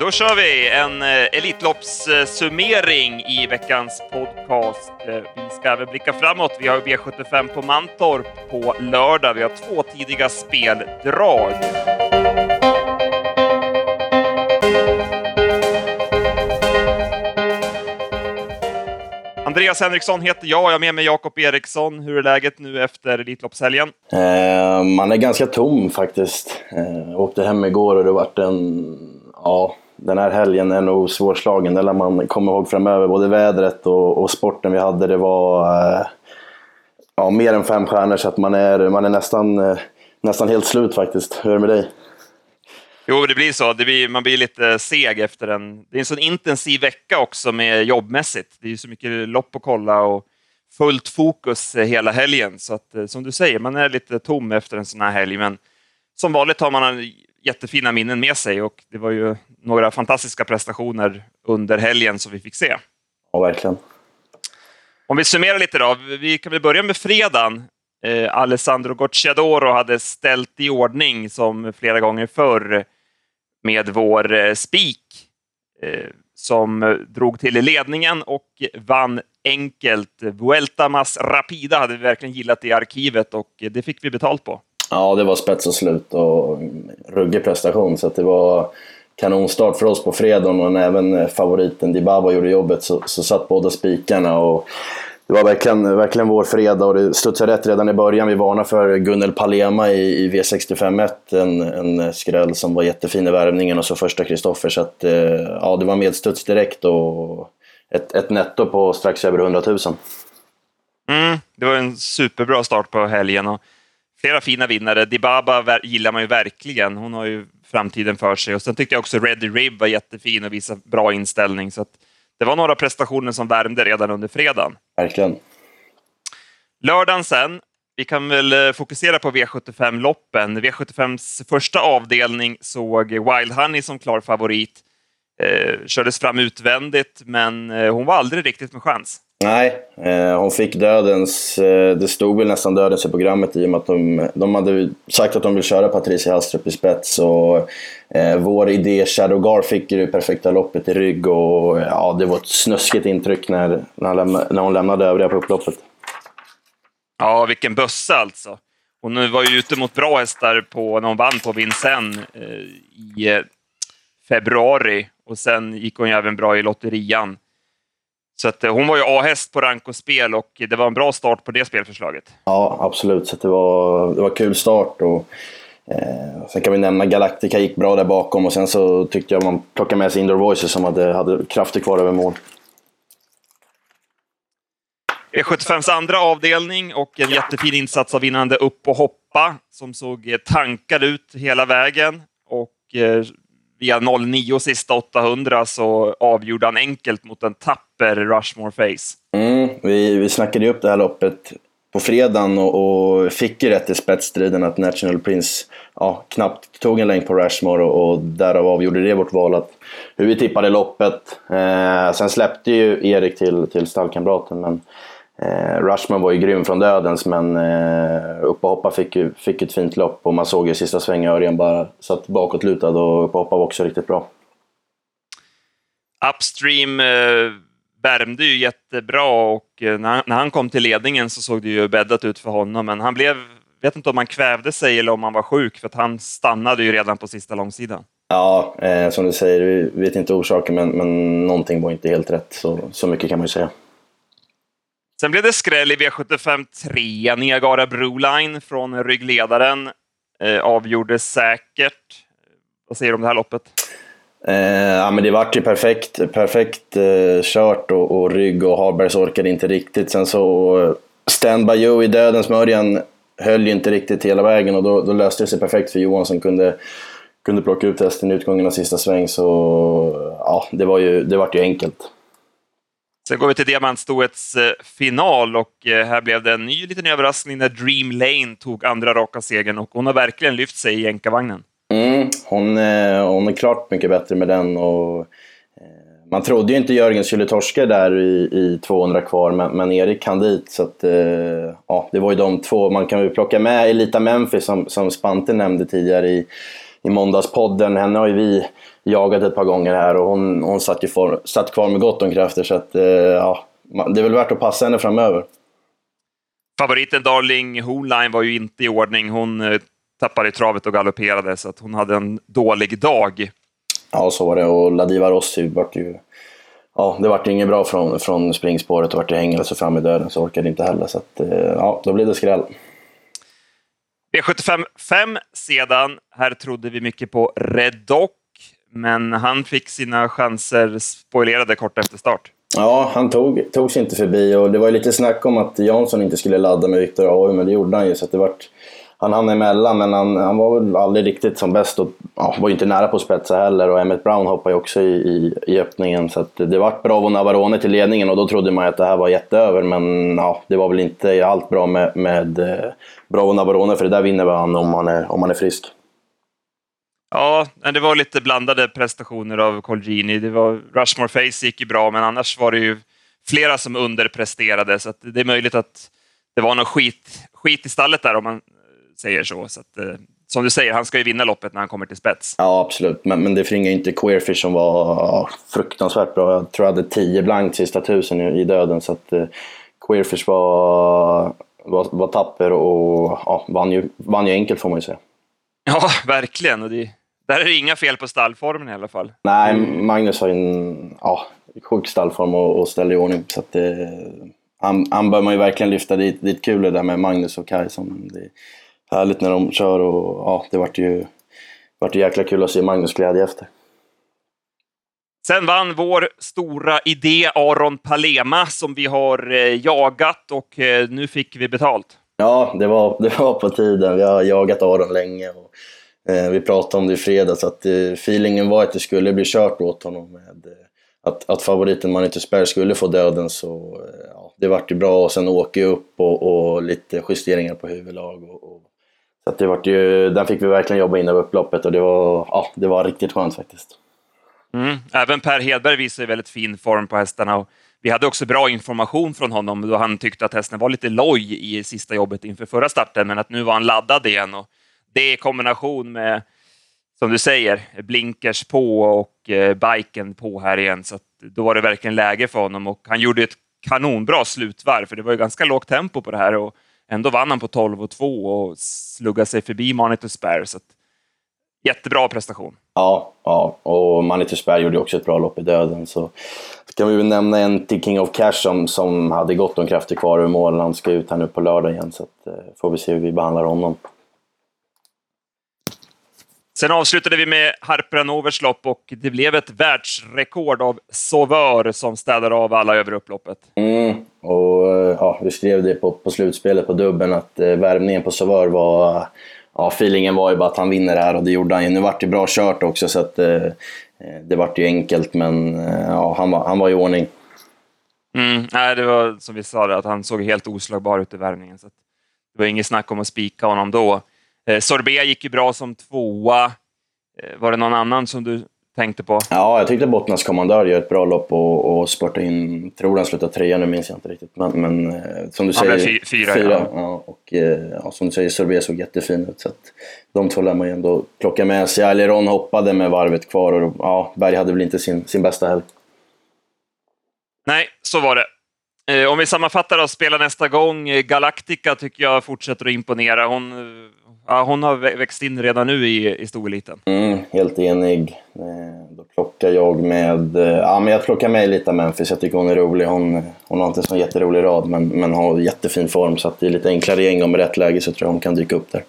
Då kör vi en eh, Elitloppssummering i veckans podcast. Eh, vi ska även blicka framåt. Vi har V75 på Mantorp på lördag. Vi har två tidiga speldrag. Andreas Henriksson heter jag. Jag har med mig Jakob Eriksson. Hur är läget nu efter Elitloppshelgen? Eh, man är ganska tom faktiskt. Eh, åkte hem igår och det vart en... Ja, den här helgen är nog svårslagen. Det lär man komma ihåg framöver. Både vädret och, och sporten vi hade. Det var eh, ja, mer än fem stjärnor så att man är, man är nästan, eh, nästan helt slut faktiskt. Hur är det med dig? Jo, det blir så. Det blir, man blir lite seg efter en... Det är en sån intensiv vecka också med jobbmässigt. Det är så mycket lopp att kolla och fullt fokus hela helgen. Så att, eh, som du säger, man är lite tom efter en sån här helg. Men som vanligt har man jättefina minnen med sig och det var ju några fantastiska prestationer under helgen som vi fick se. Ja, verkligen. Om vi summerar lite då. Vi kan väl börja med fredagen. Eh, Alessandro Gocciadoro hade ställt i ordning som flera gånger förr med vår eh, spik eh, som eh, drog till i ledningen och vann enkelt. Vuelta Mas Rapida hade vi verkligen gillat i arkivet och det fick vi betalt på. Ja, det var spets och slut och ruggig prestation. Så att det var kanonstart för oss på fredagen och när även favoriten Dibaba gjorde jobbet så, så satt båda spikarna. Och det var verkligen, verkligen vår fredag och det studsade rätt redan i början. Vi varnade för Gunnel Palema i, i V65.1, en, en skräll som var jättefin i värmningen och så första Kristoffer. Så att, eh, ja, det var medstuds direkt och ett, ett netto på strax över 100 000. Mm, det var en superbra start på helgen och flera fina vinnare. Dibaba gillar man ju verkligen. Hon har ju framtiden för sig. Och sen tyckte jag också Ready Rib var jättefin och visade bra inställning. Så att det var några prestationer som värmde redan under fredagen. Verkligen. Lördagen sen, vi kan väl eh, fokusera på V75-loppen. V75s första avdelning såg Wild Honey som klar favorit. Eh, kördes fram utvändigt, men eh, hon var aldrig riktigt med chans. Nej, eh, hon fick dödens... Eh, det stod väl nästan dödens i programmet i och med att de, de hade sagt att de vill köra Patricia Hallstrup i spets. Och, eh, vår idé Shadow Gar fick ju det perfekta loppet i rygg och eh, ja, det var ett snuskigt intryck när, när, hon, lämna, när hon lämnade övriga på upploppet. Ja, vilken bössa alltså. Hon var ju ute mot bra hästar på, när hon vann på Vincennes eh, i eh, februari och sen gick hon ju även bra i lotterian. Så att, eh, hon var ju A-häst på rank och spel och det var en bra start på det spelförslaget. Ja, absolut. Så det var, det var kul start. Och, eh, sen kan vi nämna Galactica gick bra där bakom och sen så tyckte jag man plockade med sig Indoor Voices som hade, hade krafter kvar över mål. E75s andra avdelning och en jättefin insats av vinnande Upp och hoppa som såg eh, tankad ut hela vägen. Och eh, via 09 sista 800 så avgjorde han enkelt mot en tapper Rushmore Face. Mm, vi, vi snackade ju upp det här loppet på fredagen och, och fick ju rätt i spetsstriden att National Prince ja, knappt tog en längd på Rushmore och, och därav avgjorde det vårt val att hur vi tippade loppet. Eh, sen släppte ju Erik till, till stallkamraten men eh, Rushmore var ju grym från dödens men eh, upp och hoppa fick ju fick ett fint lopp och man såg ju sista svängen Örjan bara satt bakåtlutad och upp och hoppa var också riktigt bra. Upstream eh, värmde ju jättebra och eh, när, när han kom till ledningen så såg det ju bäddat ut för honom. Men han blev, vet inte om han kvävde sig eller om han var sjuk för att han stannade ju redan på sista långsidan. Ja, eh, som du säger, vi vet inte orsaken men, men någonting var inte helt rätt. Så, så mycket kan man ju säga. Sen blev det skräll i V75 3. Niagara Broline från ryggledaren eh, avgjorde säkert. Vad säger du om det här loppet? Eh, ja, men det vart ju perfekt, perfekt eh, kört och, och rygg och Harbergs orkade inte riktigt. Sen så eh, Stand By You i dödens mörjan höll ju inte riktigt hela vägen och då, då löste det sig perfekt för Johan som kunde, kunde plocka ut hästen i utgången av sista sväng. Så ja, det var ju, det vart ju enkelt. Sen går vi till diamantstoets eh, final och eh, här blev det en ny liten överraskning när Dream Lane tog andra raka segern och hon har verkligen lyft sig i jänkarvagnen. Mm, hon, eh, hon är klart mycket bättre med den och man trodde ju inte Jörgen skulle torska där i, i 200 kvar, men, men Erik kan dit. Så att, eh, ja, det var ju de två. Man kan ju plocka med Elita Memphis som, som Spante nämnde tidigare i, i måndagspodden. Henne har ju vi jagat ett par gånger här och hon, hon satt, ju for, satt kvar med gott om krafter. Så att, eh, ja, det är väl värt att passa henne framöver. Favoriten Darling Hoonline var ju inte i ordning. Hon eh, tappade i travet och galopperade, så att hon hade en dålig dag. Ja, så var det. Och Ladiva Rossi vart ju... Ja, det vart inget bra från, från springspåret och vart ju hängande fram i döden, så orkade inte heller. Så att, eh, ja, då blev det skräll. V75 5 sedan. Här trodde vi mycket på Redock, men han fick sina chanser spoilerade kort efter start. Ja, han tog, tog sig inte förbi och det var ju lite snack om att Jansson inte skulle ladda med Viktor Aoui, men det gjorde han ju. Så det vart, han hann emellan, men han, han var väl aldrig riktigt som bäst och ja, var ju inte nära på att spetsa heller. Och Emmett Brown hoppade ju också i, i, i öppningen. Så det vart Bravo Navarone till ledningen och då trodde man att det här var jätteöver. Men ja, det var väl inte allt bra med, med eh, Bravo Navarone, för det där vinner han om han är, om han är frisk. Ja, det var lite blandade prestationer av Colgini. Det var Rushmore Face gick ju bra, men annars var det ju flera som underpresterade, så det är möjligt att det var någon skit, skit i stallet där om man säger så. så att, eh, som du säger, han ska ju vinna loppet när han kommer till spets. Ja, absolut. Men, men det förringar inte Queerfish som var fruktansvärt bra. Jag tror jag hade 10 blankt sista tusen i, i döden, så att eh, Queerfish var, var, var tapper och ja, vann, ju, vann ju enkelt får man ju säga. Ja, verkligen. Och det, där är det inga fel på stallformen i alla fall. Nej, Magnus har ju en ja, sjuk stallform och, och ställer i ordning. Så att det, han, han bör man ju verkligen lyfta dit. Kul det där med Magnus och Kaj. Som det härligt när de kör och ja, det vart ju, vart ju jäkla kul att se Magnus glädje efter. Sen vann vår stora idé Aron Palema som vi har eh, jagat och eh, nu fick vi betalt. Ja, det var, det var på tiden. Vi har jagat Aron länge. Och Eh, vi pratade om det i fredags, att eh, feelingen var att det skulle bli kört åt honom. Med, eh, att, att favoriten Manity Spär skulle få döden, så ja, det vart ju bra. Och sen åka upp och, och lite justeringar på huvudlag. Och, och, så det vart ju, den fick vi verkligen jobba in över upploppet och det var, ja, det var riktigt skönt faktiskt. Mm. Även Per Hedberg visade väldigt fin form på hästarna. Och vi hade också bra information från honom då han tyckte att hästen var lite loj i sista jobbet inför förra starten, men att nu var han laddad igen. Och det i kombination med, som du säger, blinkers på och eh, biken på här igen. Så då var det verkligen läge för honom och han gjorde ett kanonbra slutvarv, för det var ju ganska lågt tempo på det här och ändå vann han på 12 och 2 och sluggade sig förbi Monitor Spare. Så att, jättebra prestation. Ja, ja, och Monitor Spare gjorde också ett bra lopp i döden. Så kan vi väl nämna en till King of Cash som, som hade gott om krafter kvar ur mål. Han ska ut här nu på lördag igen, så att, eh, får vi se hur vi behandlar honom. Sen avslutade vi med Harpranovers lopp och det blev ett världsrekord av Sauveur som städade av alla över upploppet. Mm, och ja, vi skrev det på, på slutspelet på dubben att eh, värvningen på Sauveur var... Ja, feelingen var ju bara att han vinner det här och det gjorde han ju. Nu vart det bra kört också så att eh, eh det vart ju enkelt men eh, ja, han, var, han var i ordning. Mm, nej, det var som vi sa, att han såg helt oslagbar ut i värvningen. Så det var inget snack om att spika honom då. Eh, Sorbet gick ju bra som tvåa. Eh, var det någon annan som du tänkte på? Ja, jag tyckte Bottnas kommandör gör ett bra lopp och, och spurtade in, tror han slutade trea, nu minns jag inte riktigt. Men, men eh, som du säger... Fy, fyra, fyra ja. ja. och ja, som du säger, Sorbet såg jättefin ut. Så att de två lär man ju ändå plocka med sig. Aliron hoppade med varvet kvar och ja, Berg hade väl inte sin, sin bästa helg. Nej, så var det. Om vi sammanfattar och spelar nästa gång. Galactica tycker jag fortsätter att imponera. Hon ja, hon har växt in redan nu i, i storeliten. Mm, helt enig. Eh, då plockar jag med... Eh, ja, men jag plockar med lite Memphis. Jag tycker hon är rolig. Hon, hon har inte en sån jätterolig rad, men, men har jättefin form. Så att det är lite enklare gäng och med rätt läge så tror jag hon kan dyka upp där.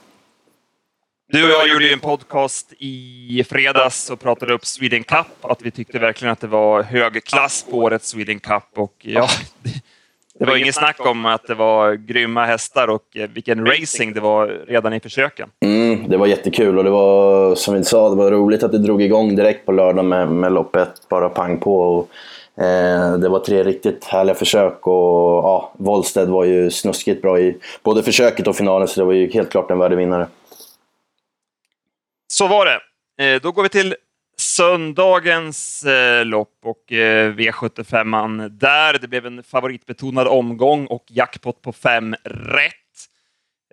Du och jag gjorde ju en podcast i fredags och pratade upp Sweden Cup. Att vi tyckte verkligen att det var hög klass på årets Sweden Cup. Och ja, Det var ingen snack om att det var grymma hästar och eh, vilken racing det var redan i försöken. Mm, det var jättekul och det var som vi sa, det var roligt att det drog igång direkt på lördag med, med loppet, bara pang på. Och, eh, det var tre riktigt härliga försök och ja, Wollsted var ju snuskigt bra i både försöket och finalen så det var ju helt klart en värdig vinnare. Så var det. Eh, då går vi till söndagens eh, lopp och eh, V75 där. Det blev en favoritbetonad omgång och jackpot på fem rätt.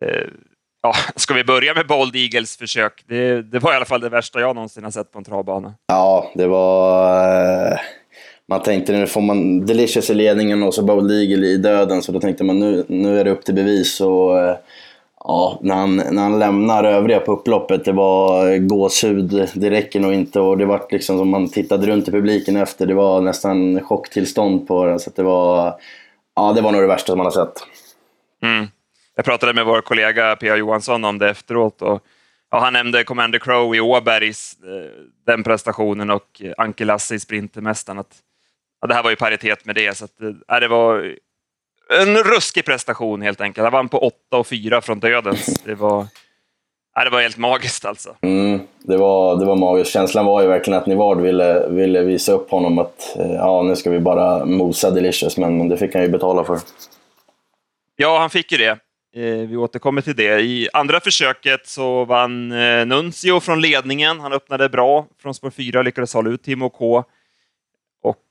Eh, ja, ska vi börja med Bold Eagles försök? Det, det, var i alla fall det värsta jag någonsin har sett på en travbana. Ja, det var... Eh, man tänkte nu får man Delicious i ledningen och så Bold Eagle i döden, så då tänkte man nu, nu är det upp till bevis. Och, eh, ja, när, han, när han lämnar övriga på upploppet, det var gåshud. Det räcker nog inte. Och det var liksom som man tittade runt i publiken efter, det var nästan chocktillstånd på den. Så det var, ja, det var nog det värsta man har sett. Mm. Jag pratade med vår kollega P.A. Johansson om det efteråt. Och, ja, han nämnde Commander Crow i Åbergs, eh, den prestationen, och Anke Lasse i Sprintermästaren. Att, ja, det här var ju paritet med det. Så att, ja, det var en ruskig prestation helt enkelt. Han vann på 8 och 4 från dödens. Det var, ja, det var helt magiskt alltså. Mm, det, var, det var magiskt. Känslan var ju verkligen att Nivard ville, ville visa upp honom att eh, ja, nu ska vi bara mosa Delicious, men det fick han ju betala för. Ja, han fick ju det. Eh, vi återkommer till det. I andra försöket så vann eh, Nuncio från ledningen. Han öppnade bra från spår 4 lyckades hålla ut Timo K. Och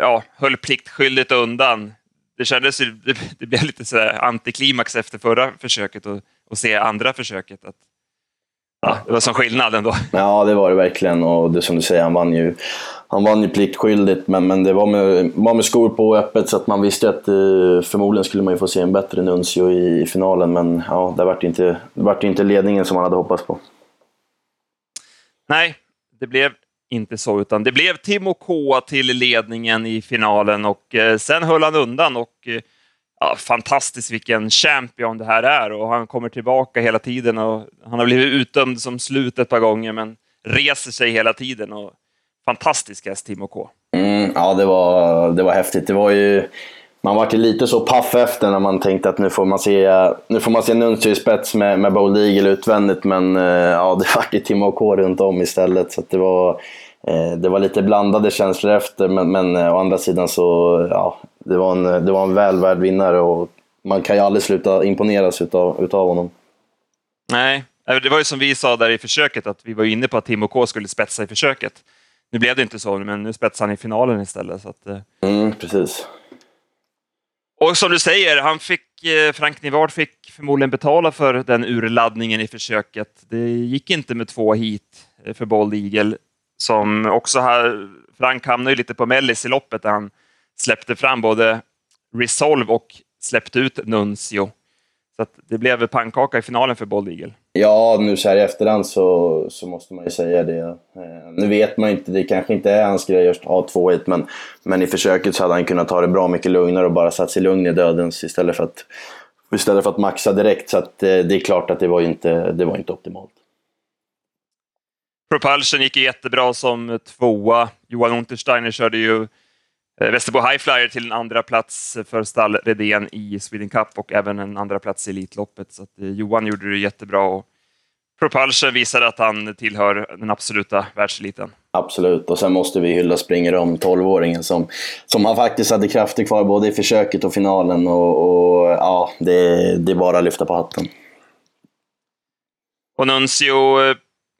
ja, höll pliktskyldigt undan det kändes ju, det, det blev lite så antiklimax efter förra försöket och, och se andra försöket. Att, ja, det var som skillnad ändå. Ja, det var det verkligen. Och det som du säger, han vann ju, han vann ju pliktskyldigt, men, men det var med, var med skor på öppet så att man visste att eh, förmodligen skulle man ju få se en bättre Nuncio i, i finalen. Men ja, det vart inte, det vart inte ledningen som man hade hoppats på. Nej, det blev inte så, utan det blev Timo K till ledningen i finalen och eh, sen höll han undan och eh, ja, fantastiskt vilken champion det här är och han kommer tillbaka hela tiden och han har blivit utdömd som slut ett par gånger men reser sig hela tiden och fantastisk häst Timo K. Mm, ja, det var, det var häftigt. Det var ju man var lite så paff efter när man tänkte att nu får man se, nu får man se Nuncio i spets med, med Bold Eagle utvändigt, men eh, ja, det var ju Timo K runt om istället. Så det, var, det var lite blandade känslor efter, men, men eh, å andra sidan så ja, det var en, det var en väl värd vinnare och man kan ju aldrig sluta imponeras utav, utav honom. Nej, det var ju som vi sa där i försöket, att vi var inne på att Timo K skulle spetsa i försöket. Nu blev det inte så, men nu spetsar han i finalen istället. Så att, mm, precis. Och som du säger, han fick, eh, Frank Nivard fick förmodligen betala för den urladdningen i försöket. Det gick inte med två hit eh, för Bold Eagle, som också har, Frank hamnade ju lite på mellis i loppet där han släppte fram både Resolve och släppte ut Nuncio. Så det blev pannkaka i finalen för Bold Eagle. Ja, nu så här i efterhand så, så måste man ju säga det. Eh, nu vet man inte, det kanske inte är hans grej att ha två hit, men, men i försöket så hade han kunnat ta det bra mycket lugnare och bara satt sig lugn i dödens istället för att, istället för att maxa direkt. Så att, eh, det är klart att det var inte, det var inte optimalt. Propulsion gick ju jättebra som tvåa. Johan Untersteiner körde ju Eh, Västerbo Highflyer till en andra plats för stall Redén i Sweden Cup och även en andra plats i Elitloppet. Så eh, Johan gjorde det jättebra och Propulsion visade att han tillhör den absoluta världseliten. Absolut, och sen måste vi hylla springer om 12-åringen som, som han faktiskt hade krafter kvar både i försöket och finalen. Och, och ja, det, det är bara att lyfta på hatten. Och Nuncio, eh,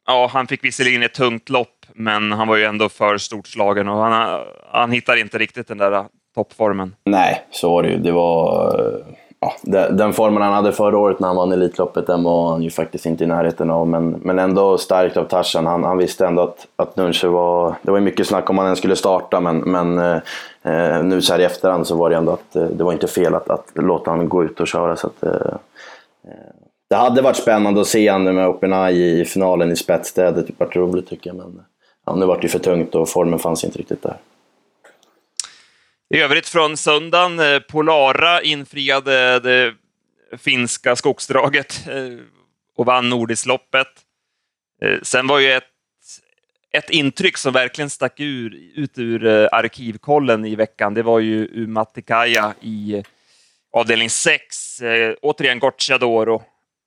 ja, han fick visserligen ett tungt lopp men han var ju ändå för stort slagen och han, han hittar inte riktigt den där äh, toppformen. Nej, så var det ju. Det var... Äh, ja, den formen han hade förra året när han vann Elitloppet, den var han ju faktiskt inte i närheten av. Men, men ändå starkt av Tarzan. Han, han visste ändå att, att Nunche var... Det var mycket snack om han ens skulle starta, men, men eh, nu så här i efterhand så var det ändå att det var inte fel att, att låta honom gå ut och köra. Så att, eh, det hade varit spännande att se honom med Open Eye i finalen i spets. Det hade varit roligt tycker jag. Men, ja, nu var det för tungt och formen fanns inte riktigt där. I övrigt från söndagen, eh, Polara infriade det finska skogsdraget eh, och vann Nordisloppet. Eh, sen var ju ett, ett intryck som verkligen stack ur, ut ur arkivkollen i veckan, det var ju Umatikaja i avdelning 6. Återigen Gocciadoro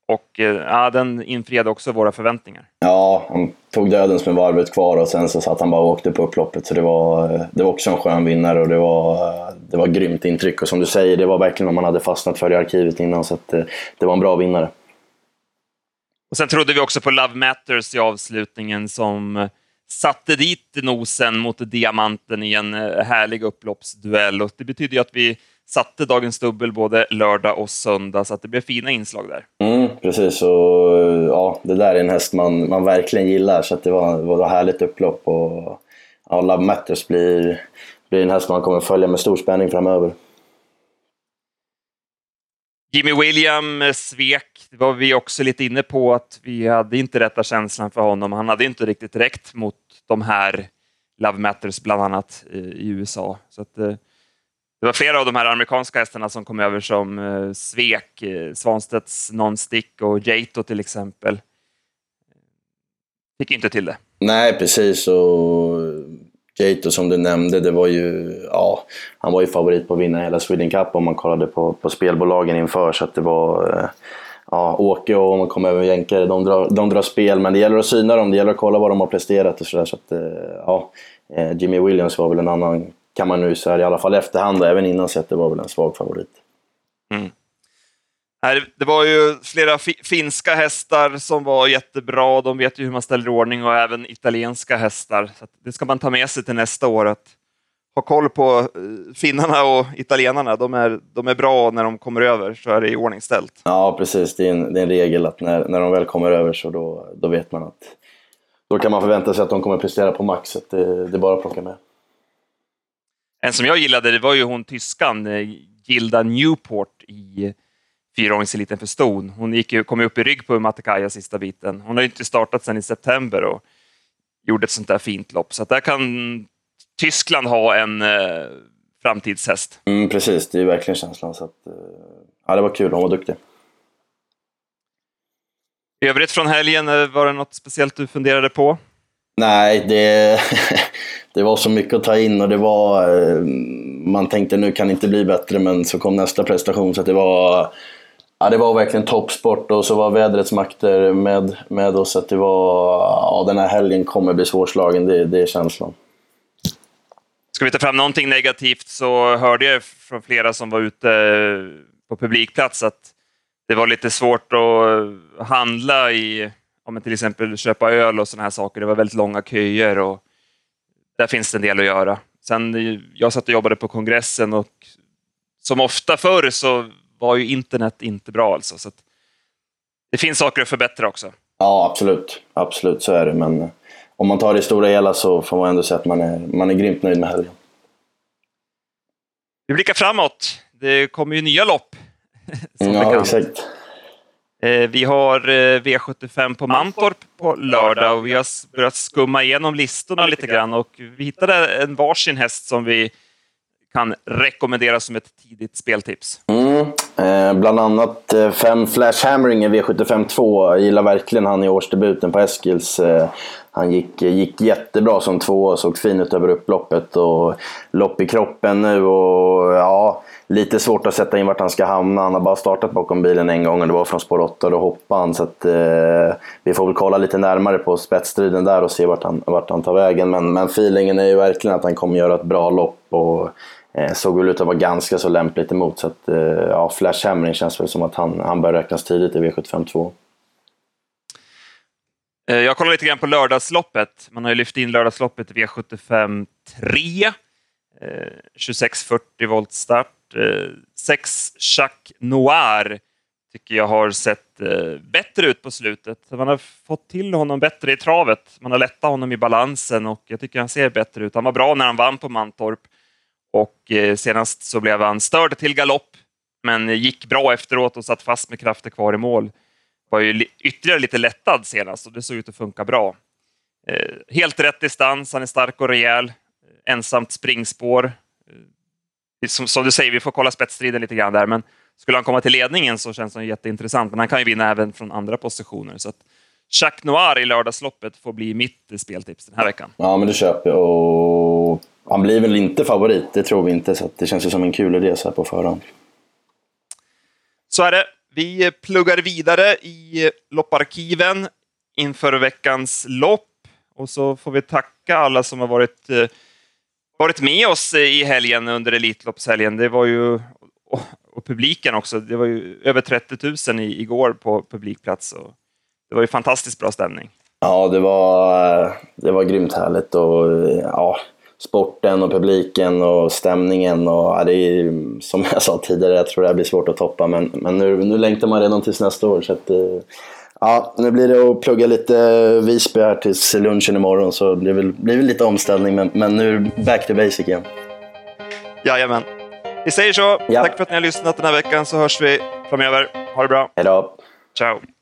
och eh, ja, den infriade också våra förväntningar. Ja, han tog dödens med varvet kvar och sen så satt han bara och åkte på upploppet. Så det var, eh, det var också en skön vinnare och det var, eh, det var grymt intryck. Och som du säger, det var verkligen om man hade fastnat för i arkivet innan. Så att, det var en bra vinnare. Och Sen trodde vi också på Love Matters i avslutningen som satte dit nosen mot diamanten i en härlig upploppsduell. Och det betyder ju att vi satte dagens dubbel både lördag och söndag, så att det blev fina inslag där. Mm, precis, och ja, det där är en häst man, man verkligen gillar, så att det var, var ett härligt upplopp. Och, ja, Love Matters blir, blir en häst man kommer följa med stor spänning framöver. Jimmy William svek, det var vi också lite inne på, att vi hade inte rätta känslan för honom. Han hade inte riktigt räckt mot de här Love Matters, bland annat i USA. Så att, eh, det var flera av de här amerikanska hästarna som kom över som eh, svek. Eh, Svanstedts Non-Stick och Jato till exempel. Fick inte till det. Nej, precis. Och Jato som du nämnde, det var ju, ja, han var ju favorit på att vinna hela Sweden Cup om man kollade på, på spelbolagen inför. Så att det var, eh, ja, Åke och om man kommer över jänkare, de drar, de drar spel. Men det gäller att syna dem, det gäller att kolla vad de har presterat och sådär. Så att, eh, ja, eh, Jimmy Williams var väl en annan, kan man nu säga, i alla fall efterhand och även innan sett, det var väl en svag favorit. Mm. Det var ju flera finska hästar som var jättebra. De vet ju hur man ställer i ordning och även italienska hästar. Så det ska man ta med sig till nästa år. Att ha koll på eh, finnarna och italienarna. De är, de är bra när de kommer över, så är det i ordning ställt. Ja, precis. Det är en, det är en regel att när, när de väl kommer över så då, då vet man att då kan man förvänta sig att de kommer prestera på max. Det, det är bara att plocka med. En som jag gillade det var ju hon tyskan, eh, Gilda Newport i fyraåringseliten för ston. Hon gick ju, kom ju upp i rygg på Matakaya sista biten. Hon har ju inte startat sedan i september och gjorde ett sånt där fint lopp. Så där kan Tyskland ha en eh, framtidshäst. Mm, precis, det är verkligen känslan. Så att, eh, ja, det var kul, hon var duktig. I övrigt från helgen, eh, var det något speciellt du funderade på? Nej, det, det var så mycket att ta in och det var... Eh, man tänkte nu kan det inte bli bättre, men så kom nästa prestation. Så det var... Ja, det var verkligen toppsport och så var vädrets makter med, med oss. Att det var, ja, den här helgen kommer bli svårslagen, det, det är känslan. Ska vi ta fram någonting negativt så hörde jag från flera som var ute eh, på publikplats att det var lite svårt att handla i, om man till exempel köpa öl och sådana här saker. Det var väldigt långa köer och där finns det en del att göra. Sen, jag satt och jobbade på kongressen och som ofta förr så var ju internet inte bra alltså. Så det finns saker att förbättra också. Ja, absolut. Absolut, så är det. Men om man tar det stora hela så får man ändå säga att man är, man är grymt nöjd med helgen. Vi blickar framåt. Det kommer ju nya lopp. Ja, bekant. exakt. Eh, vi har eh, V75 på Mantorp på lördag och vi har börjat skumma igenom listorna lite grann och vi hittade en varsin häst som vi kan rekommendera som ett tidigt speltips. Mm. Eh, bland annat eh, fem Flash Hammering i V75 2. Jag gillar verkligen han i årsdebuten på Eskils. Eh, han gick, gick jättebra som två och såg fin ut över upploppet och lopp i kroppen nu och ja, lite svårt att sätta in vart han ska hamna. Han har bara startat bakom bilen en gång och det var från spår 8 och då hoppade han. Så att, eh, vi får väl kolla lite närmare på spetsstriden där och se vart han, vart han tar vägen. Men, men feelingen är ju verkligen att han kommer göra ett bra lopp och Eh, såg väl ut att vara ganska så lämpligt emot. Så att, eh, ja, Flash Hammering känns väl som att han, han bör räknas tidigt i V75 2. Eh, jag kollar lite grann på lördagsloppet. Man har ju lyft in lördagsloppet i V75 3. 2640 volt start. Eh, 6 Jacques Noir tycker jag har sett eh, bättre ut på slutet. Man har fått till honom bättre i travet. Man har lättat honom i balansen och jag tycker han ser bättre ut. Han var bra när han vann på Mantorp och eh, senast så blev han störd till galopp men gick bra efteråt och satt fast med krafter kvar i mål var ju ytterligare lite lättad senast och det såg ut att funka bra. Eh, helt rätt distans, han är stark och rejäl. Ensamt springspår. Eh, som, som, du säger, vi får kolla spetsstriden lite grann där, men skulle han komma till ledningen så känns han jätteintressant. Men han kan ju vinna även från andra positioner. Så att Jacques Noir i lördagsloppet får bli mitt speltips den här veckan. Ja, men det köper jag. Och han blir väl inte favorit, det tror vi inte. Så det känns ju som en kul idé så här på förhand. Så är det. Vi pluggar vidare i lopparkiven inför veckans lopp och så får vi tacka alla som har varit, eh, varit med oss i helgen under Elitloppshelgen. Det var ju, och publiken också, det var ju över 30 000 igår på publikplats. Och det var ju fantastiskt bra stämning. Ja, det var, det var grymt härligt. Och, ja, sporten och publiken och stämningen. Och, ja, det är, som jag sa tidigare, jag tror det här blir svårt att toppa. Men, men nu, nu längtar man redan tills nästa år. Så att, ja, nu blir det att plugga lite Visby här tills lunchen imorgon. Så det blir, blir väl lite omställning, men, men nu back to basic igen. Jajamän. Vi säger så. Ja. Tack för att ni har lyssnat den här veckan så hörs vi framöver. Ha det bra. Hej då. Ciao.